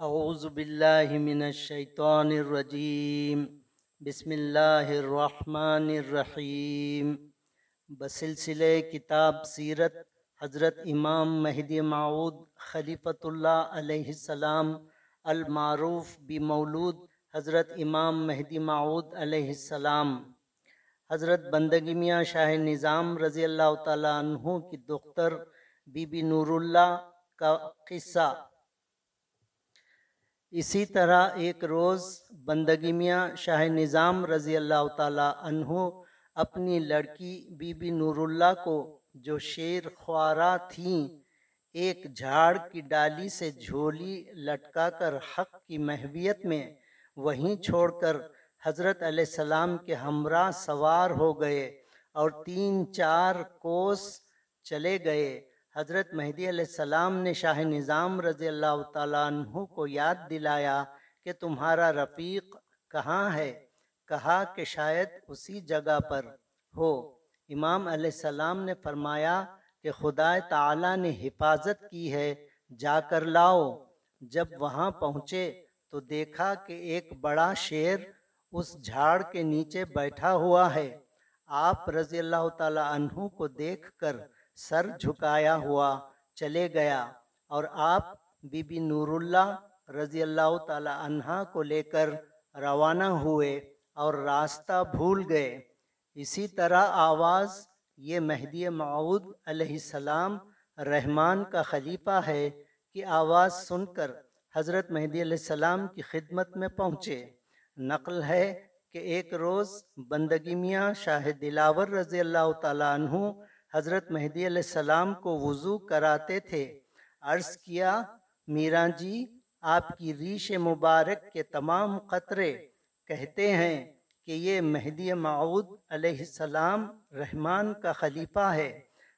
اعوذ باللہ من الشیطان الرجیم بسم اللہ الرحمن الرحیم بسلسلہ کتاب سیرت حضرت امام مہدی معود خلیفۃ اللہ علیہ السلام المعروف بمولود حضرت امام مہدی معود علیہ السلام. حضرت بندگی میاں شاہ نظام رضی اللہ تعالیٰ عنہ کی دختر بی بی نور اللہ کا قصہ اسی طرح ایک روز بندگی میاں شاہ نظام رضی اللہ تعالیٰ عنہ اپنی لڑکی بی بی نور اللہ کو جو شیر خوارہ تھیں، ایک جھاڑ کی ڈالی سے جھولی لٹکا کر حق کی محویت میں وہیں چھوڑ کر حضرت علیہ السلام کے ہمراہ سوار ہو گئے اور تین چار کوس چلے گئے۔ حضرت مہدی علیہ السلام نے شاہ نظام رضی اللہ تعالیٰ عنہ کو یاد دلایا کہ تمہارا رفیق کہاں ہے؟ کہا کہ شاید اسی جگہ پر ہو۔ امام علیہ السلام نے فرمایا کہ خدا تعالیٰ نے حفاظت کی ہے، جا کر لاؤ۔ جب وہاں پہنچے تو دیکھا کہ ایک بڑا شیر اس جھاڑ کے نیچے بیٹھا ہوا ہے۔ آپ رضی اللہ تعالیٰ عنہ کو دیکھ کر سر جھکایا ہوا چلے گیا اور آپ بی بی نور اللہ رضی اللہ تعالی عنہ کو لے کر روانہ ہوئے اور راستہ بھول گئے۔ اسی طرح آواز یہ مہدی معود علیہ السلام رحمان کا خلیفہ ہے کہ آواز سن کر حضرت مہدی علیہ السلام کی خدمت میں پہنچے۔ نقل ہے کہ ایک روز بندگی میاں شاہ دلاور رضی اللہ تعالیٰ عنہ حضرت مہدی علیہ السلام کو وضو کراتے تھے، عرض کیا، میرا جی آپ کی ریش مبارک کے تمام قطرے کہتے ہیں کہ یہ مہدی معود علیہ السلام رحمان کا خلیفہ ہے۔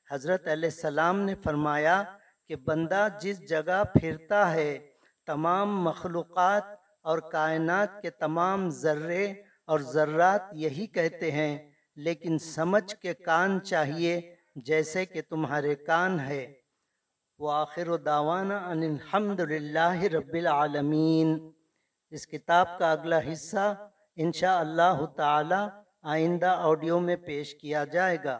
حضرت علیہ السلام نے فرمایا کہ بندہ جس جگہ پھرتا ہے، تمام مخلوقات اور کائنات کے تمام ذرے اور ذرات یہی کہتے ہیں، لیکن سمجھ کے کان چاہیے جیسے کہ تمہارے کان ہے۔ وآخر دعوانا ان الحمد للہ رب العالمین۔ اس کتاب کا اگلا حصہ انشاء اللہ تعالی آئندہ آڈیو میں پیش کیا جائے گا۔